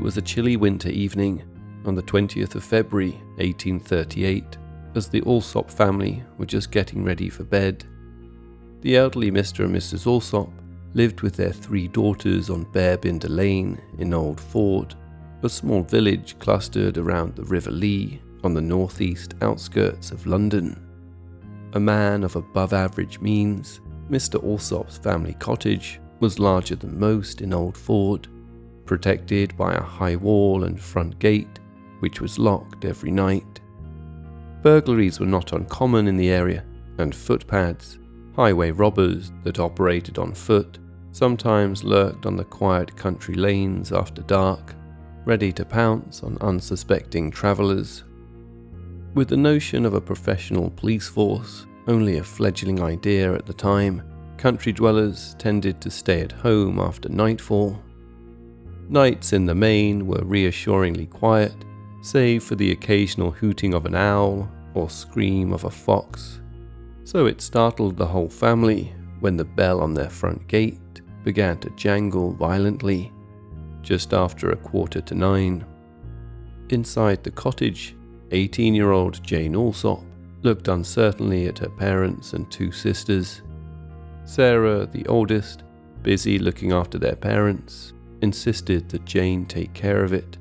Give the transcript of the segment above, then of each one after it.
It was a chilly winter evening on the 20th of February 1838 as the Alsop family were just getting ready for bed. The elderly Mr. and Mrs. Alsop lived with their three daughters on Bearbinder Lane in Old Ford, a small village clustered around the River Lee on the northeast outskirts of London. A man of above average means, Mr. Alsop's family cottage was larger than most in Old Ford, protected by a high wall and front gate, which was locked every night. Burglaries were not uncommon in the area, and footpads, highway robbers that operated on foot, sometimes lurked on the quiet country lanes after dark, ready to pounce on unsuspecting travellers. With the notion of a professional police force only a fledgling idea at the time, country dwellers tended to stay at home after nightfall. Nights in the main were reassuringly quiet, save for the occasional hooting of an owl or scream of a fox. So it startled the whole family when the bell on their front gate began to jangle violently just after a quarter to nine. Inside the cottage, 18 year old Jane Alsop looked uncertainly at her parents and two sisters. Sarah, the oldest, busy looking after their parents, insisted that Jane take care of it.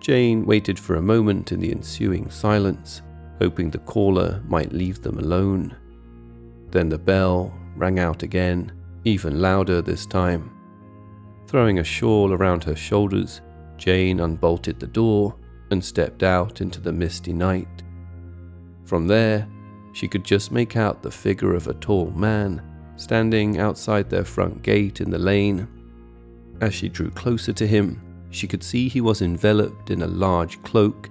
Jane waited for a moment in the ensuing silence, hoping the caller might leave them alone. Then the bell rang out again, even louder this time. Throwing a shawl around her shoulders, Jane unbolted the door and stepped out into the misty night. From there, she could just make out the figure of a tall man standing outside their front gate in the lane. As she drew closer to him, she could see he was enveloped in a large cloak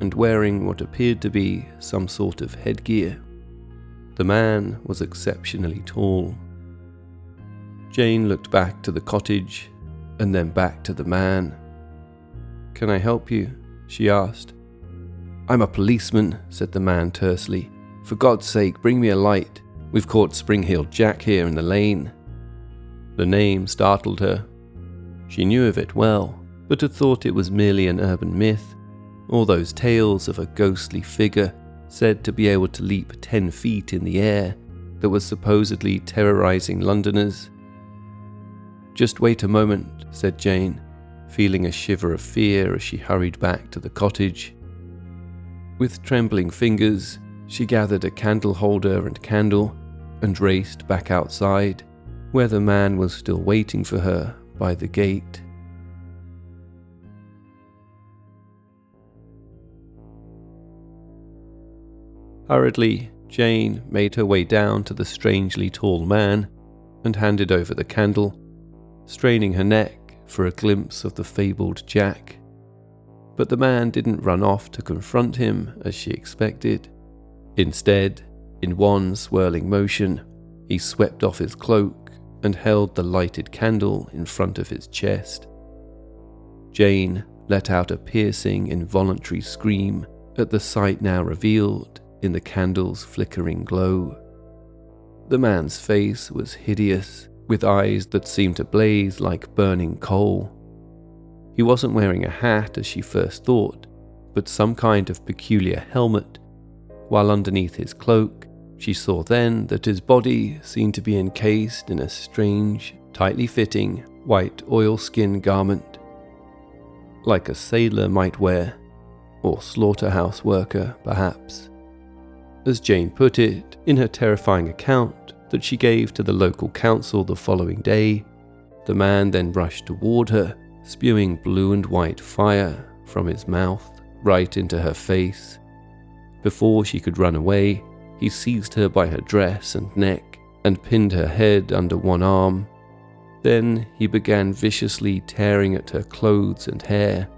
and wearing what appeared to be some sort of headgear. The man was exceptionally tall. Jane looked back to the cottage and then back to the man. Can I help you? she asked. I'm a policeman, said the man tersely. For God's sake, bring me a light. We've caught Spring-heeled Jack here in the lane. The name startled her. She knew of it well, but had thought it was merely an urban myth, all those tales of a ghostly figure said to be able to leap 10 feet in the air that was supposedly terrorizing Londoners. Just wait a moment, said Jane, feeling a shiver of fear as she hurried back to the cottage. With trembling fingers, she gathered a candle holder and candle and raced back outside, where the man was still waiting for her by the gate. Hurriedly, Jane made her way down to the strangely tall man and handed over the candle, straining her neck for a glimpse of the fabled Jack. But the man didn't run off to confront him as she expected. Instead, in one swirling motion, he swept off his cloak and held the lighted candle in front of his chest. Jane let out a piercing, involuntary scream at the sight now revealed in the candle's flickering glow. The man's face was hideous, with eyes that seemed to blaze like burning coal. He wasn't wearing a hat as she first thought, but some kind of peculiar helmet, while underneath his cloak, she saw then that his body seemed to be encased in a strange, tightly fitting, white oilskin garment, like a sailor might wear, or slaughterhouse worker, perhaps. As Jane put it in her terrifying account that she gave to the local council the following day, the man then rushed toward her spewing blue and white fire from his mouth right into her face. Before she could run away, he seized her by her dress and neck and pinned her head under one arm. Then he began viciously tearing at her clothes and hair.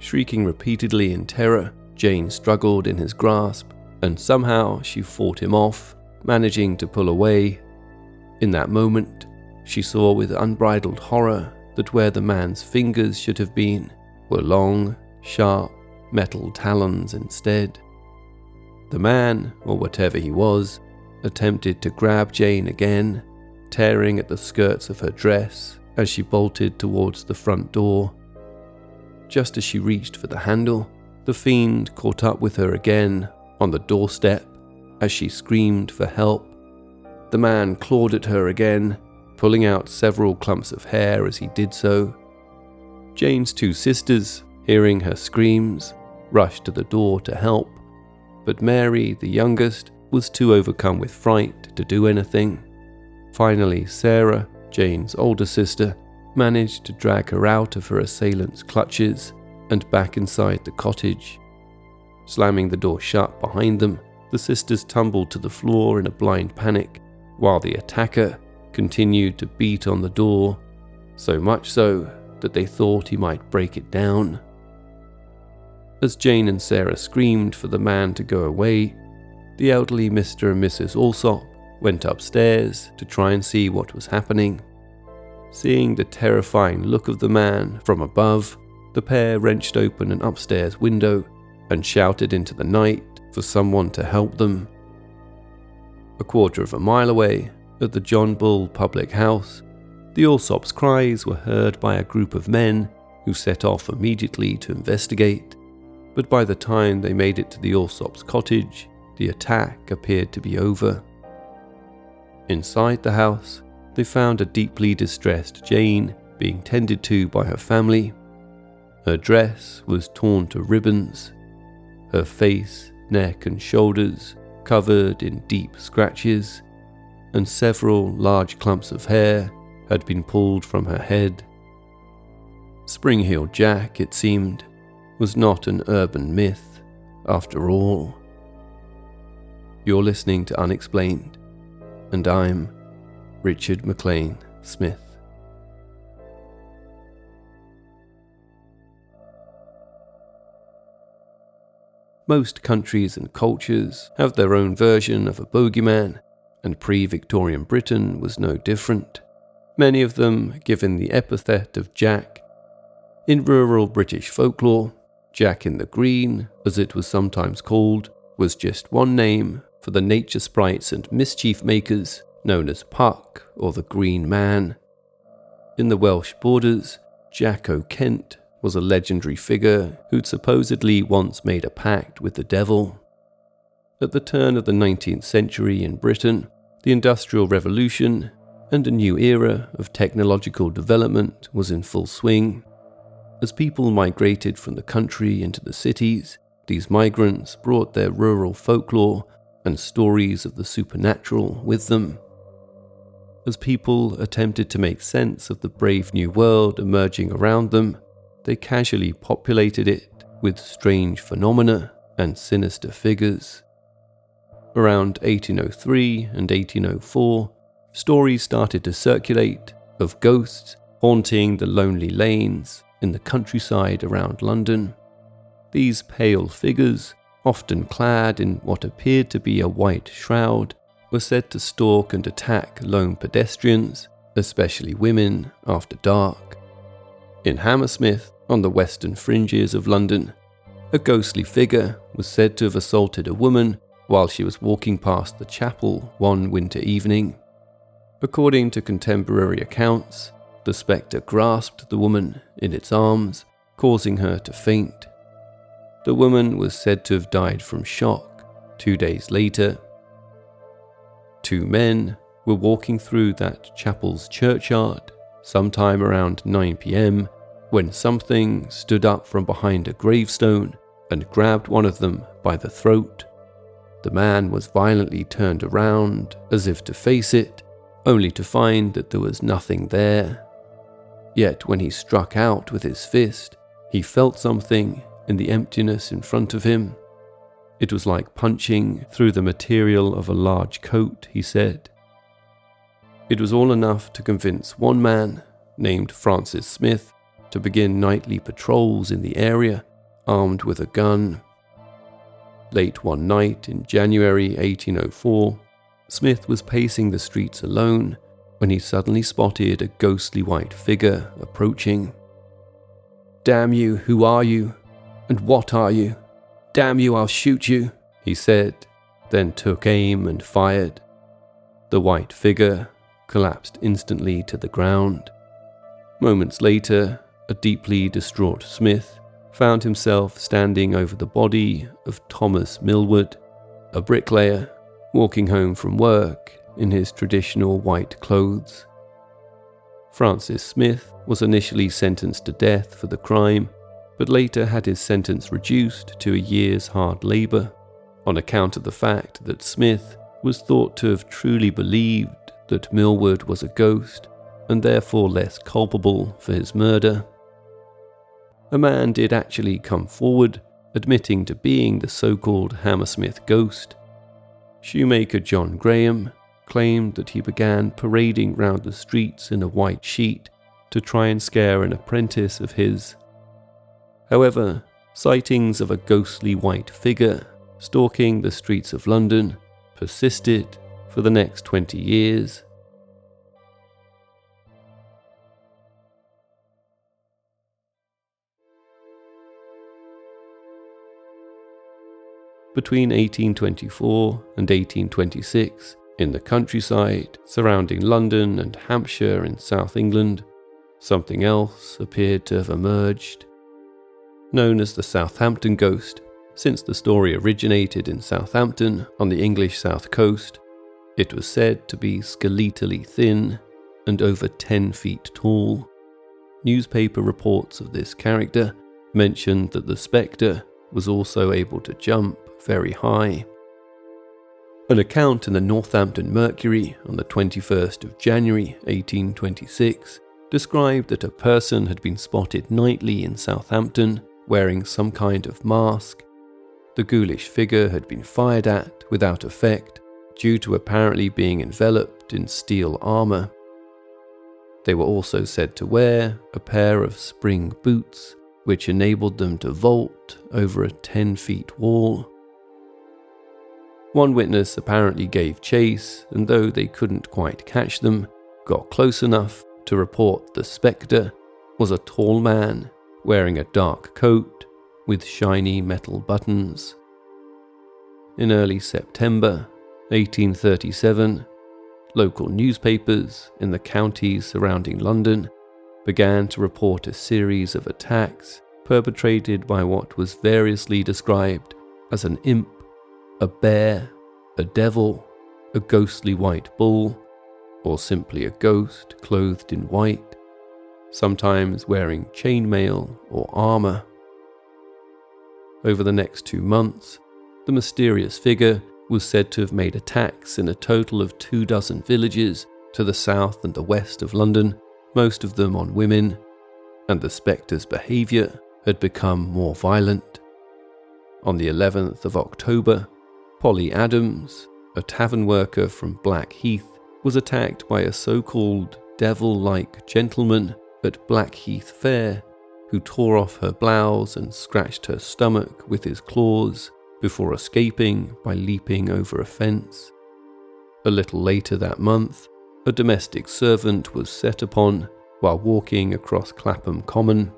Shrieking repeatedly in terror, Jane struggled in his grasp, and somehow she fought him off, managing to pull away. In that moment, she saw with unbridled horror that where the man's fingers should have been were long, sharp, metal talons instead. The man, or whatever he was, attempted to grab Jane again, tearing at the skirts of her dress as she bolted towards the front door, just as she reached for the handle, the fiend caught up with her again on the doorstep as she screamed for help. The man clawed at her again, pulling out several clumps of hair as he did so. Jane's two sisters, hearing her screams, rushed to the door to help, but Mary, the youngest, was too overcome with fright to do anything. Finally, Sarah, Jane's older sister, managed to drag her out of her assailant's clutches and back inside the cottage. Slamming the door shut behind them, the sisters tumbled to the floor in a blind panic, while the attacker continued to beat on the door, so much so that they thought he might break it down. As Jane and Sarah screamed for the man to go away, the elderly Mr. and Mrs. Alsop went upstairs to try and see what was happening. Seeing the terrifying look of the man from above, the pair wrenched open an upstairs window and shouted into the night for someone to help them. A quarter of a mile away, at the John Bull public house, the Alsops' cries were heard by a group of men who set off immediately to investigate. But by the time they made it to the Alsop's cottage, the attack appeared to be over. Inside the house, they found a deeply distressed Jane being tended to by her family. Her dress was torn to ribbons, her face, neck, and shoulders covered in deep scratches, and several large clumps of hair had been pulled from her head. Spring Heel Jack, it seemed, was not an urban myth, after all. You're listening to Unexplained, and I'm Richard MacLean Smith. Most countries and cultures have their own version of a bogeyman, and pre Victorian Britain was no different, many of them given the epithet of Jack. In rural British folklore, Jack in the Green, as it was sometimes called, was just one name for the nature sprites and mischief makers known as Puck or the Green Man. In the Welsh borders, Jack O'Kent was a legendary figure who'd supposedly once made a pact with the devil. At the turn of the 19th century in Britain, the Industrial Revolution and a new era of technological development was in full swing. As people migrated from the country into the cities, these migrants brought their rural folklore and stories of the supernatural with them as people attempted to make sense of the brave new world emerging around them, they casually populated it with strange phenomena and sinister figures. Around 1803 and 1804, stories started to circulate of ghosts haunting the lonely lanes in the countryside around London. These pale figures, often clad in what appeared to be a white shroud, were said to stalk and attack lone pedestrians, especially women, after dark. In Hammersmith, on the western fringes of London, a ghostly figure was said to have assaulted a woman while she was walking past the chapel one winter evening. According to contemporary accounts, the spectre grasped the woman in its arms, causing her to faint. The woman was said to have died from shock two days later Two men were walking through that chapel's churchyard sometime around 9 pm when something stood up from behind a gravestone and grabbed one of them by the throat. The man was violently turned around as if to face it, only to find that there was nothing there. Yet when he struck out with his fist, he felt something in the emptiness in front of him it was like punching through the material of a large coat, he said. It was all enough to convince one man, named Francis Smith, to begin nightly patrols in the area, armed with a gun. Late one night in January 1804, Smith was pacing the streets alone when he suddenly spotted a ghostly white figure approaching. Damn you, who are you? And what are you? Damn you, I'll shoot you, he said, then took aim and fired. The white figure collapsed instantly to the ground. Moments later, a deeply distraught Smith found himself standing over the body of Thomas Millwood, a bricklayer, walking home from work in his traditional white clothes. Francis Smith was initially sentenced to death for the crime, but later had his sentence reduced to a year's hard labour on account of the fact that Smith was thought to have truly believed that Millwood was a ghost and therefore less culpable for his murder a man did actually come forward, admitting to being the so called Hammersmith ghost. Shoemaker John Graham claimed that he began parading round the streets in a white sheet to try and scare an apprentice of his. However, sightings of a ghostly white figure stalking the streets of London persisted for the next 20 years. between 1824 and 1826 in the countryside surrounding London and Hampshire in South England, something else appeared to have emerged. Known as the Southampton Ghost, since the story originated in Southampton on the English south coast, it was said to be skeletally thin and over 10 feet tall. Newspaper reports of this character mentioned that the spectre was also able to jump very high. An account in the Northampton Mercury on the 21st of January 1826 described that a person had been spotted nightly in Southampton wearing some kind of mask. The ghoulish figure had been fired at without effect due to apparently being enveloped in steel armour. They were also said to wear a pair of spring boots, which enabled them to vault over a 10 feet wall. One witness apparently gave chase, and though they couldn't quite catch them, got close enough to report the spectre was a tall man wearing a dark coat with shiny metal buttons. In early September 1837, local newspapers in the counties surrounding London began to report a series of attacks perpetrated by what was variously described as an imp a bear, a devil, a ghostly white bull, or simply a ghost clothed in white, sometimes wearing chainmail or armour. Over the next two months, the mysterious figure was said to have made attacks in a total of two dozen villages to the south and the west of London, most of them on women, and the spectre's behaviour had become more violent. On the 11th of October, Polly Adams, a tavern worker from Blackheath, was attacked by a so called devil like gentleman at Blackheath Fair who tore off her blouse and scratched her stomach with his claws before escaping by leaping over a fence. A little later that month, a domestic servant was set upon while walking across Clapham Common.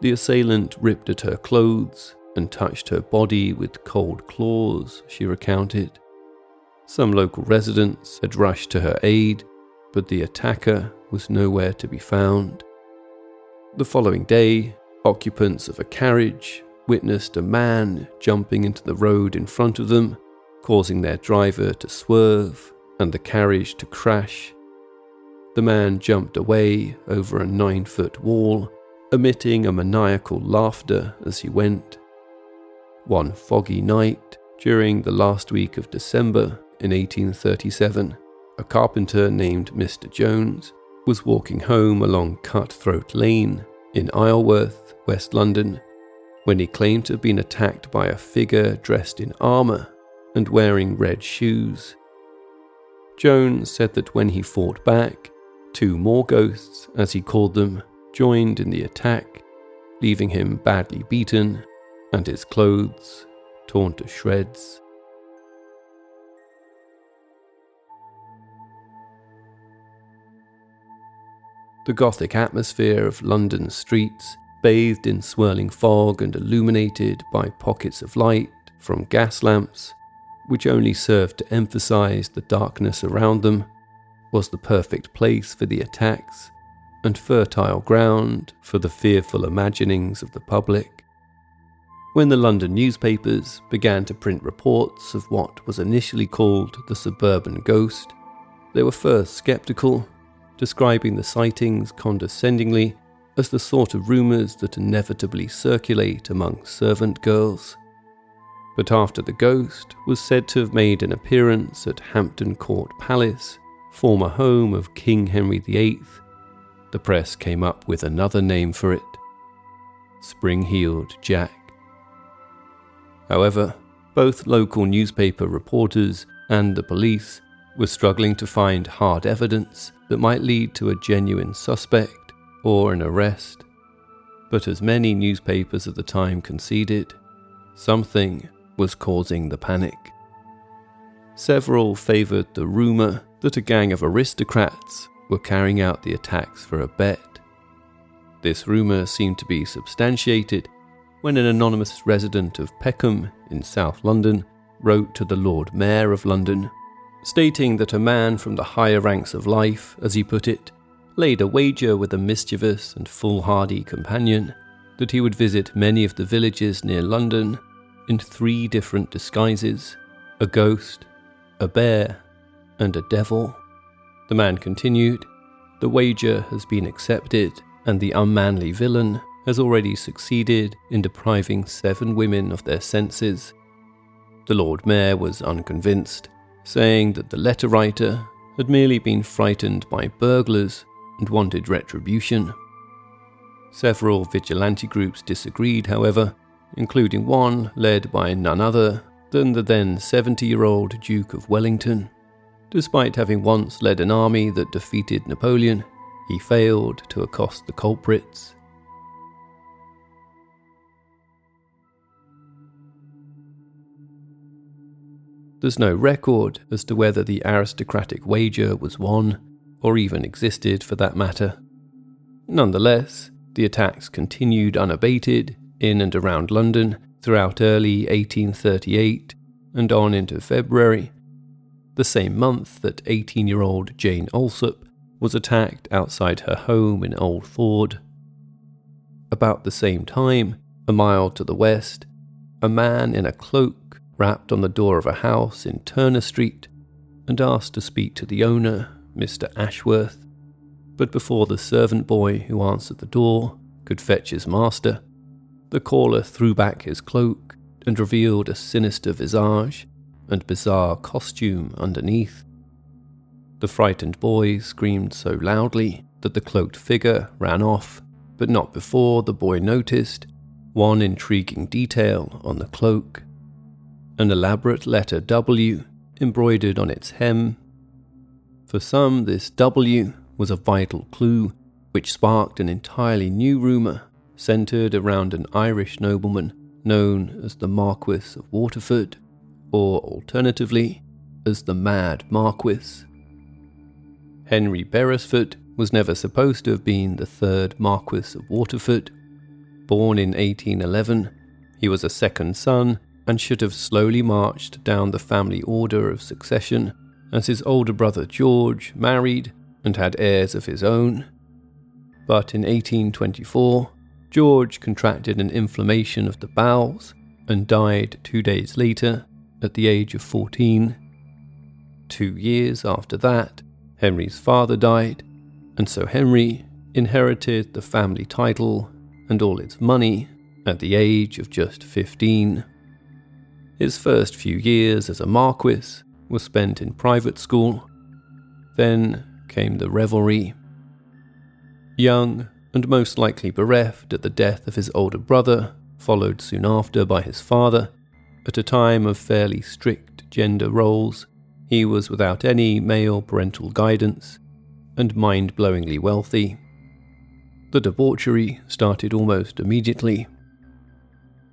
The assailant ripped at her clothes and touched her body with cold claws, she recounted. Some local residents had rushed to her aid, but the attacker was nowhere to be found. The following day, occupants of a carriage witnessed a man jumping into the road in front of them, causing their driver to swerve and the carriage to crash. The man jumped away over a nine foot wall, emitting a maniacal laughter as he went. One foggy night during the last week of December in 1837, a carpenter named Mr. Jones was walking home along Cutthroat Lane in Isleworth, West London, when he claimed to have been attacked by a figure dressed in armour and wearing red shoes. Jones said that when he fought back, two more ghosts, as he called them, joined in the attack, leaving him badly beaten and his clothes torn to shreds. The Gothic atmosphere of London's streets, bathed in swirling fog and illuminated by pockets of light from gas lamps, which only served to emphasize the darkness around them, was the perfect place for the attacks, and fertile ground for the fearful imaginings of the public. When the London newspapers began to print reports of what was initially called the suburban ghost, they were first sceptical, describing the sightings condescendingly as the sort of rumours that inevitably circulate among servant girls. But after the ghost was said to have made an appearance at Hampton Court Palace, former home of King Henry VIII, the press came up with another name for it Spring Heeled Jack. However, both local newspaper reporters and the police were struggling to find hard evidence that might lead to a genuine suspect or an arrest. But as many newspapers of the time conceded, something was causing the panic. Several favoured the rumour that a gang of aristocrats were carrying out the attacks for a bet. This rumour seemed to be substantiated when an anonymous resident of Peckham in South London wrote to the Lord Mayor of London, stating that a man from the higher ranks of life, as he put it, laid a wager with a mischievous and foolhardy companion that he would visit many of the villages near London in three different disguises a ghost, a bear, and a devil. The man continued, The wager has been accepted, and the unmanly villain has already succeeded in depriving seven women of their senses. The Lord Mayor was unconvinced, saying that the letter writer had merely been frightened by burglars and wanted retribution. Several vigilante groups disagreed, however, including one led by none other than the then 70 year old Duke of Wellington. Despite having once led an army that defeated Napoleon, he failed to accost the culprits. There's no record as to whether the aristocratic wager was won or even existed for that matter. Nonetheless, the attacks continued unabated in and around London throughout early 1838 and on into February, the same month that 18 year old Jane Alsop was attacked outside her home in Old Ford. About the same time, a mile to the west, a man in a cloak rapped on the door of a house in Turner Street and asked to speak to the owner Mr. Ashworth, but before the servant boy who answered the door could fetch his master, the caller threw back his cloak and revealed a sinister visage and bizarre costume underneath. The frightened boy screamed so loudly that the cloaked figure ran off, but not before the boy noticed one intriguing detail on the cloak an elaborate letter W embroidered on its hem for some, this W was a vital clue which sparked an entirely new rumour centred around an Irish nobleman known as the Marquis of Waterford, or alternatively, as the Mad Marquis. Henry Beresford was never supposed to have been the third Marquis of Waterford. Born in 1811, he was a second son and should have slowly marched down the family order of succession as his older brother George married and had heirs of his own. But in 1824, George contracted an inflammation of the bowels and died two days later at the age of 14. Two years after that, Henry's father died, and so Henry inherited the family title and all its money at the age of just 15. His first few years as a marquis was spent in private school. Then came the revelry. Young and most likely bereft at the death of his older brother, followed soon after by his father, at a time of fairly strict gender roles, he was without any male parental guidance and mind blowingly wealthy. The debauchery started almost immediately.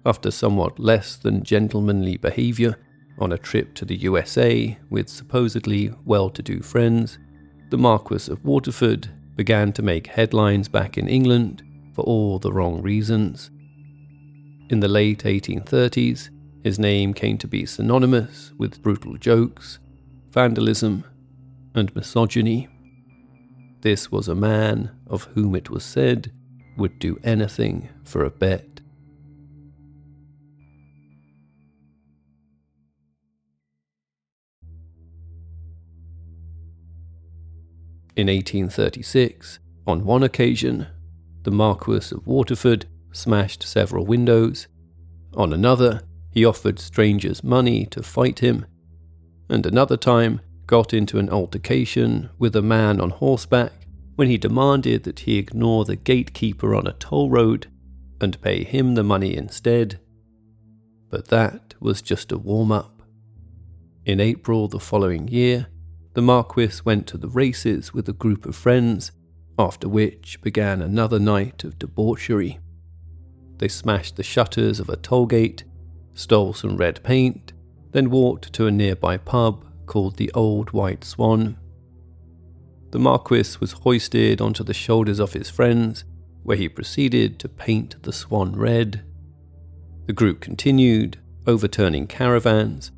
After somewhat less than gentlemanly behaviour, on a trip to the USA with supposedly well to do friends, the Marquis of Waterford began to make headlines back in England for all the wrong reasons. In the late 1830s, his name came to be synonymous with brutal jokes, vandalism, and misogyny. this was a man of whom it was said would do anything for a bet. In 1836, on one occasion, the Marquis of Waterford smashed several windows. On another, he offered strangers money to fight him. And another time, got into an altercation with a man on horseback when he demanded that he ignore the gatekeeper on a toll road and pay him the money instead. But that was just a warm up. In April the following year, the Marquis went to the races with a group of friends, after which began another night of debauchery. They smashed the shutters of a toll gate, stole some red paint, then walked to a nearby pub called the Old White Swan. The Marquis was hoisted onto the shoulders of his friends, where he proceeded to paint the swan red. The group continued, overturning caravans,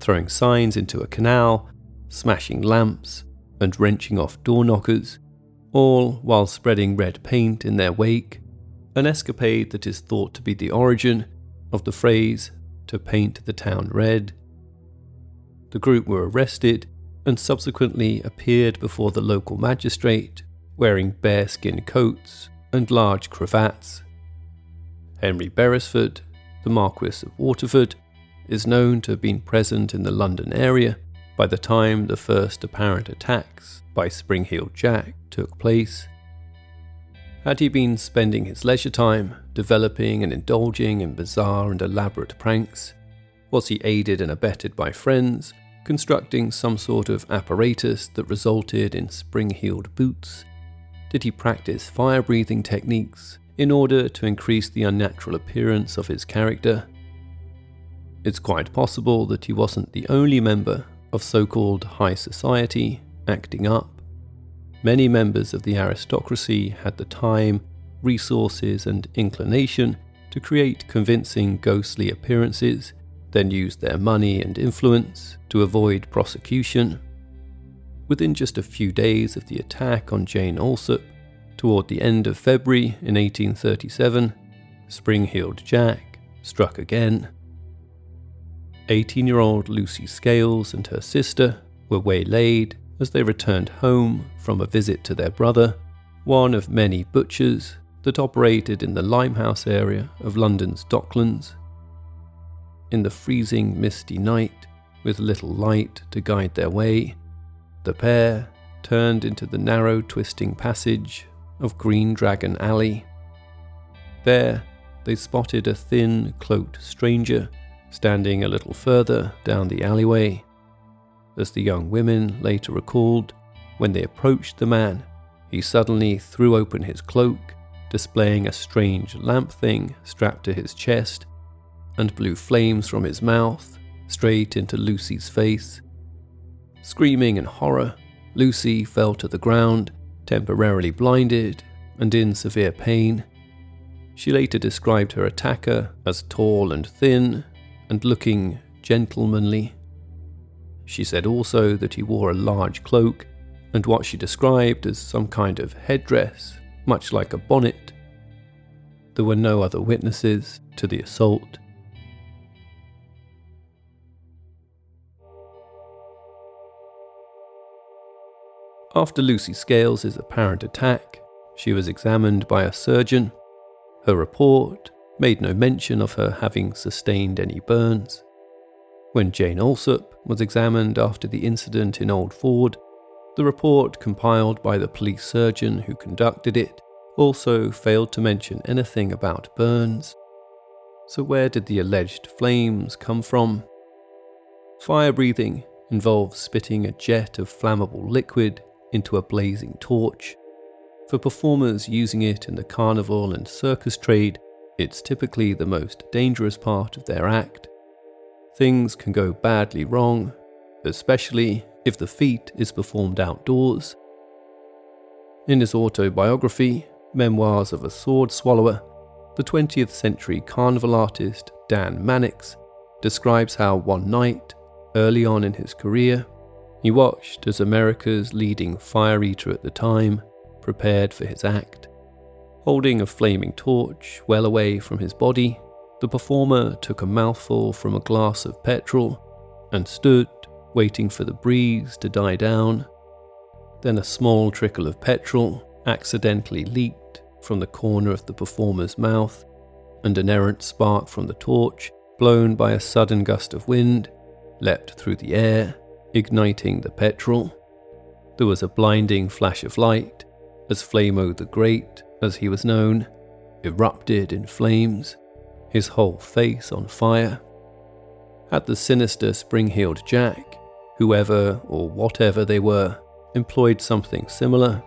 throwing signs into a canal, smashing lamps, and wrenching off door knockers, all while spreading red paint in their wake, an escapade that is thought to be the origin of the phrase to paint the town red. The group were arrested and subsequently appeared before the local magistrate wearing bearskin coats and large cravats. Henry Beresford, the Marquis of Waterford, is known to have been present in the London area by the time the first apparent attacks by Spring Heeled Jack took place. Had he been spending his leisure time developing and indulging in bizarre and elaborate pranks? Was he aided and abetted by friends, constructing some sort of apparatus that resulted in spring heeled boots? Did he practice fire breathing techniques in order to increase the unnatural appearance of his character? It's quite possible that he wasn't the only member of so called high society acting up. Many members of the aristocracy had the time, resources, and inclination to create convincing ghostly appearances, then use their money and influence to avoid prosecution. Within just a few days of the attack on Jane Alsop, toward the end of February in 1837, Spring Heeled Jack struck again. 18 year old Lucy Scales and her sister were waylaid as they returned home from a visit to their brother, one of many butchers that operated in the Limehouse area of London's Docklands. In the freezing, misty night, with little light to guide their way, the pair turned into the narrow, twisting passage of Green Dragon Alley. There, they spotted a thin, cloaked stranger standing a little further down the alleyway. As the young women later recalled, when they approached the man, he suddenly threw open his cloak, displaying a strange lamp thing strapped to his chest, and blew flames from his mouth straight into Lucy's face. Screaming in horror, Lucy fell to the ground, temporarily blinded and in severe pain. She later described her attacker as tall and thin and looking gentlemanly. She said also that he wore a large cloak and what she described as some kind of headdress, much like a bonnet. There were no other witnesses to the assault. After Lucy Scales' apparent attack, she was examined by a surgeon. Her report made no mention of her having sustained any burns. When Jane Alsop was examined after the incident in Old Ford, the report compiled by the police surgeon who conducted it also failed to mention anything about burns. So, where did the alleged flames come from? Fire breathing involves spitting a jet of flammable liquid into a blazing torch. For performers using it in the carnival and circus trade, it's typically the most dangerous part of their act. Things can go badly wrong, especially if the feat is performed outdoors. In his autobiography, Memoirs of a Sword Swallower, the 20th century carnival artist Dan Mannix describes how one night, early on in his career, he watched as America's leading fire eater at the time prepared for his act. Holding a flaming torch well away from his body, the performer took a mouthful from a glass of petrol and stood waiting for the breeze to die down. Then a small trickle of petrol accidentally leaked from the corner of the performer's mouth, and an errant spark from the torch, blown by a sudden gust of wind, leapt through the air, igniting the petrol. There was a blinding flash of light as Flamo the Great, as he was known, erupted in flames, his whole face on fire. At the sinister spring heeled Jack, whoever or whatever they were employed something similar.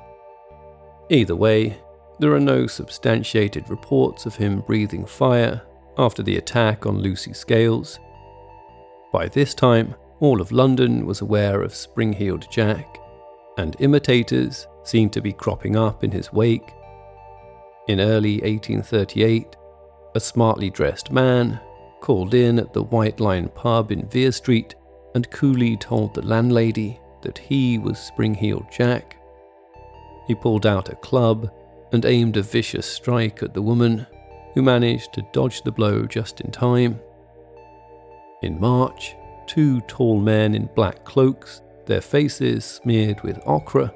Either way, there are no substantiated reports of him breathing fire after the attack on Lucy Scales. By this time, all of London was aware of Spring Heeled Jack, and imitators seemed to be cropping up in his wake. In early 1838, a smartly dressed man called in at the White Lion pub in Vere Street and coolly told the landlady that he was Spring Heeled Jack. He pulled out a club and aimed a vicious strike at the woman, who managed to dodge the blow just in time. In March, two tall men in black cloaks, their faces smeared with ochre,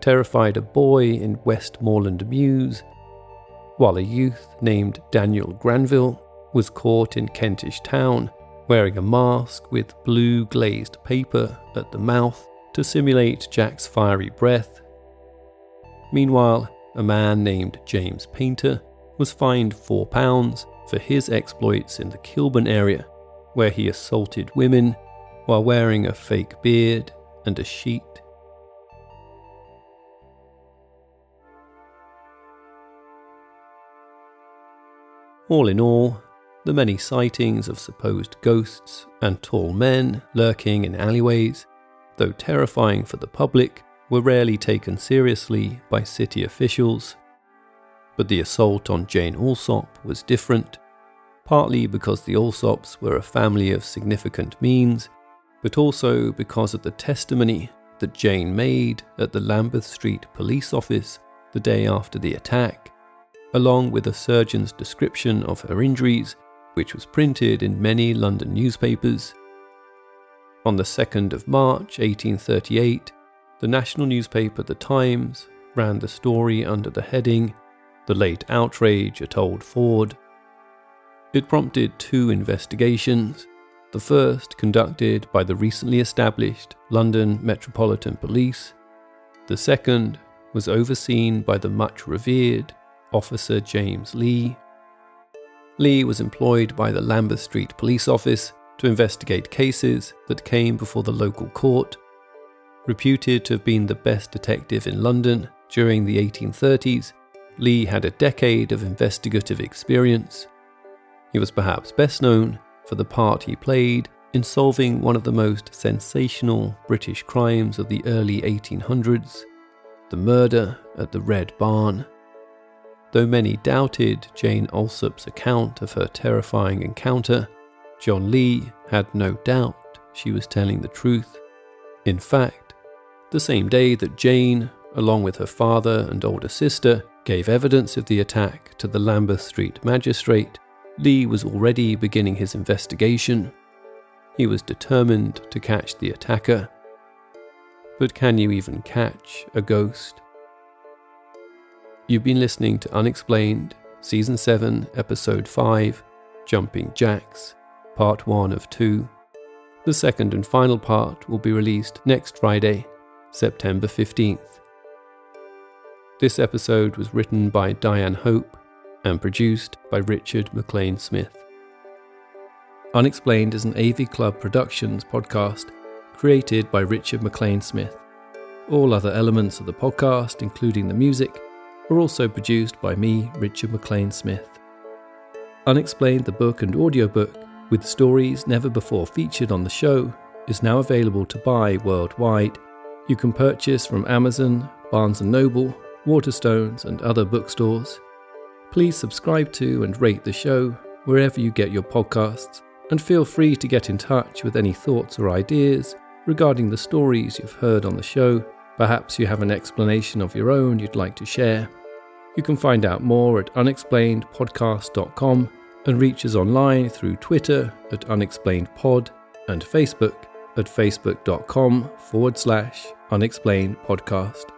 terrified a boy in Westmoreland Mews, while a youth named Daniel Granville was caught in Kentish Town wearing a mask with blue glazed paper at the mouth to simulate Jack's fiery breath. Meanwhile, a man named James Painter was fined £4 for his exploits in the Kilburn area, where he assaulted women while wearing a fake beard and a sheet. All in all, the many sightings of supposed ghosts and tall men lurking in alleyways, though terrifying for the public, were rarely taken seriously by city officials. But the assault on Jane Alsop was different, partly because the Alsops were a family of significant means, but also because of the testimony that Jane made at the Lambeth Street police office the day after the attack, along with a surgeon's description of her injuries which was printed in many London newspapers. On the 2nd of March 1838, the national newspaper The Times ran the story under the heading The Late Outrage at Old Ford. It prompted two investigations, the first conducted by the recently established London Metropolitan Police, the second was overseen by the much revered Officer James Lea. Lea was employed by the Lambeth Street Police Office to investigate cases that came before the local court. Reputed to have been the best detective in London during the 1830s, Lea had a decade of investigative experience. He was perhaps best known for the part he played in solving one of the most sensational British crimes of the early 1800s the murder at the Red Barn. Though many doubted Jane Alsop's account of her terrifying encounter, John Lee had no doubt she was telling the truth. In fact, the same day that Jane, along with her father and older sister, gave evidence of the attack to the Lambeth Street magistrate, Lea was already beginning his investigation. He was determined to catch the attacker. But can you even catch a ghost? You've been listening to Unexplained, Season 7, Episode 5, Jumping Jacks, Part 1 of 2. The second and final part will be released next Friday, September 15th. This episode was written by Diane Hope and produced by Richard MacLean Smith. Unexplained is an AV Club Productions podcast created by Richard MacLean Smith. All other elements of the podcast, including the music, were also produced by me, Richard MacLean Smith. Unexplained, the book and audiobook, with stories never before featured on the show, is now available to buy worldwide. You can purchase from Amazon, Barnes & Noble, Waterstones, and other bookstores. Please subscribe to and rate the show wherever you get your podcasts, and feel free to get in touch with any thoughts or ideas regarding the stories you've heard on the show Perhaps you have an explanation of your own you'd like to share. You can find out more at unexplainedpodcast.com and reach us online through Twitter at unexplainedpod and Facebook at facebook.com forward slash unexplained podcast.